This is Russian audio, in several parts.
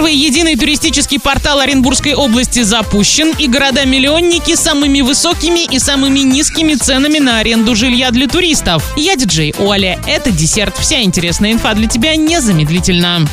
Первый единый туристический портал Оренбургской области запущен, и города-миллионники с самыми высокими и самыми низкими ценами на аренду жилья для туристов. Я диджей Оля. Это десерт. Вся интересная инфа для тебя незамедлительно.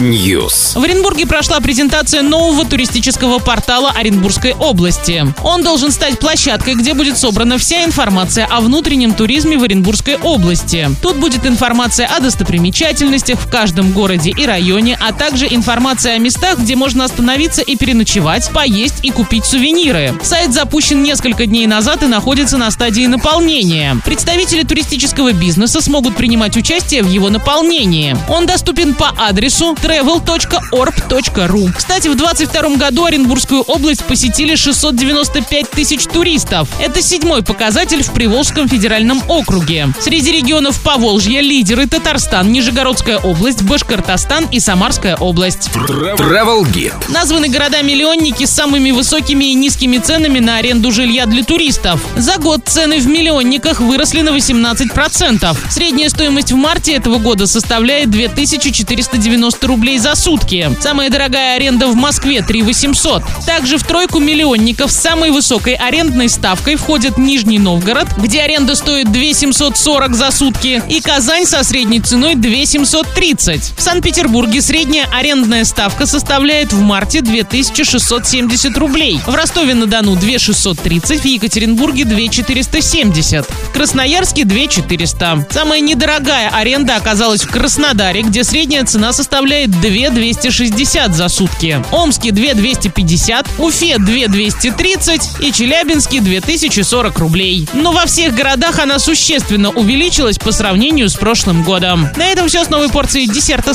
News. В Оренбурге прошла презентация нового туристического портала Оренбургской области. Он должен стать площадкой, где будет собрана вся информация о внутреннем туризме в Оренбургской области. Тут будет информация о достопримечательностях в каждом городе и районе, а также информация о местах, где можно остановиться и переночевать, поесть и купить сувениры. Сайт запущен несколько дней назад и находится на стадии наполнения. Представители туристического бизнеса смогут принимать участие в его наполнении. Он доступен по адресу travel.orb.ru. Кстати, в 2022 году Оренбургскую область посетили 695 тысяч туристов. Это седьмой показатель в Приволжском федеральном округе. Среди регионов Поволжья лидеры Татарстан, Нижегородская область, Башкортостан и Самарская область. Travel Guide. Названы города-миллионники с самыми высокими и низкими ценами на аренду жилья для туристов. За год цены в миллионниках выросли на 18%. Средняя стоимость в марте этого года составляет 2490 рублей за сутки. Самая дорогая аренда в Москве 3800. Также в тройку миллионников с самой высокой арендной ставкой входят Нижний Новгород, где аренда стоит 2740 за сутки, и Казань со средней ценой 2730. В Санкт-Петербурге средняя арендная ставка составляет в марте 2670 рублей. В Ростове-на-Дону 2630, в Екатеринбурге 2470, в Красноярске 2400. Самая недорогая аренда оказалась в Краснодаре, где средняя цена составляет 2260 за сутки. Омске 2250, Уфе 2230 и Челябинске 2040 рублей. Но во всех городах она существенно увеличилась по сравнению с прошлым годом. На этом все с новой порцией десерта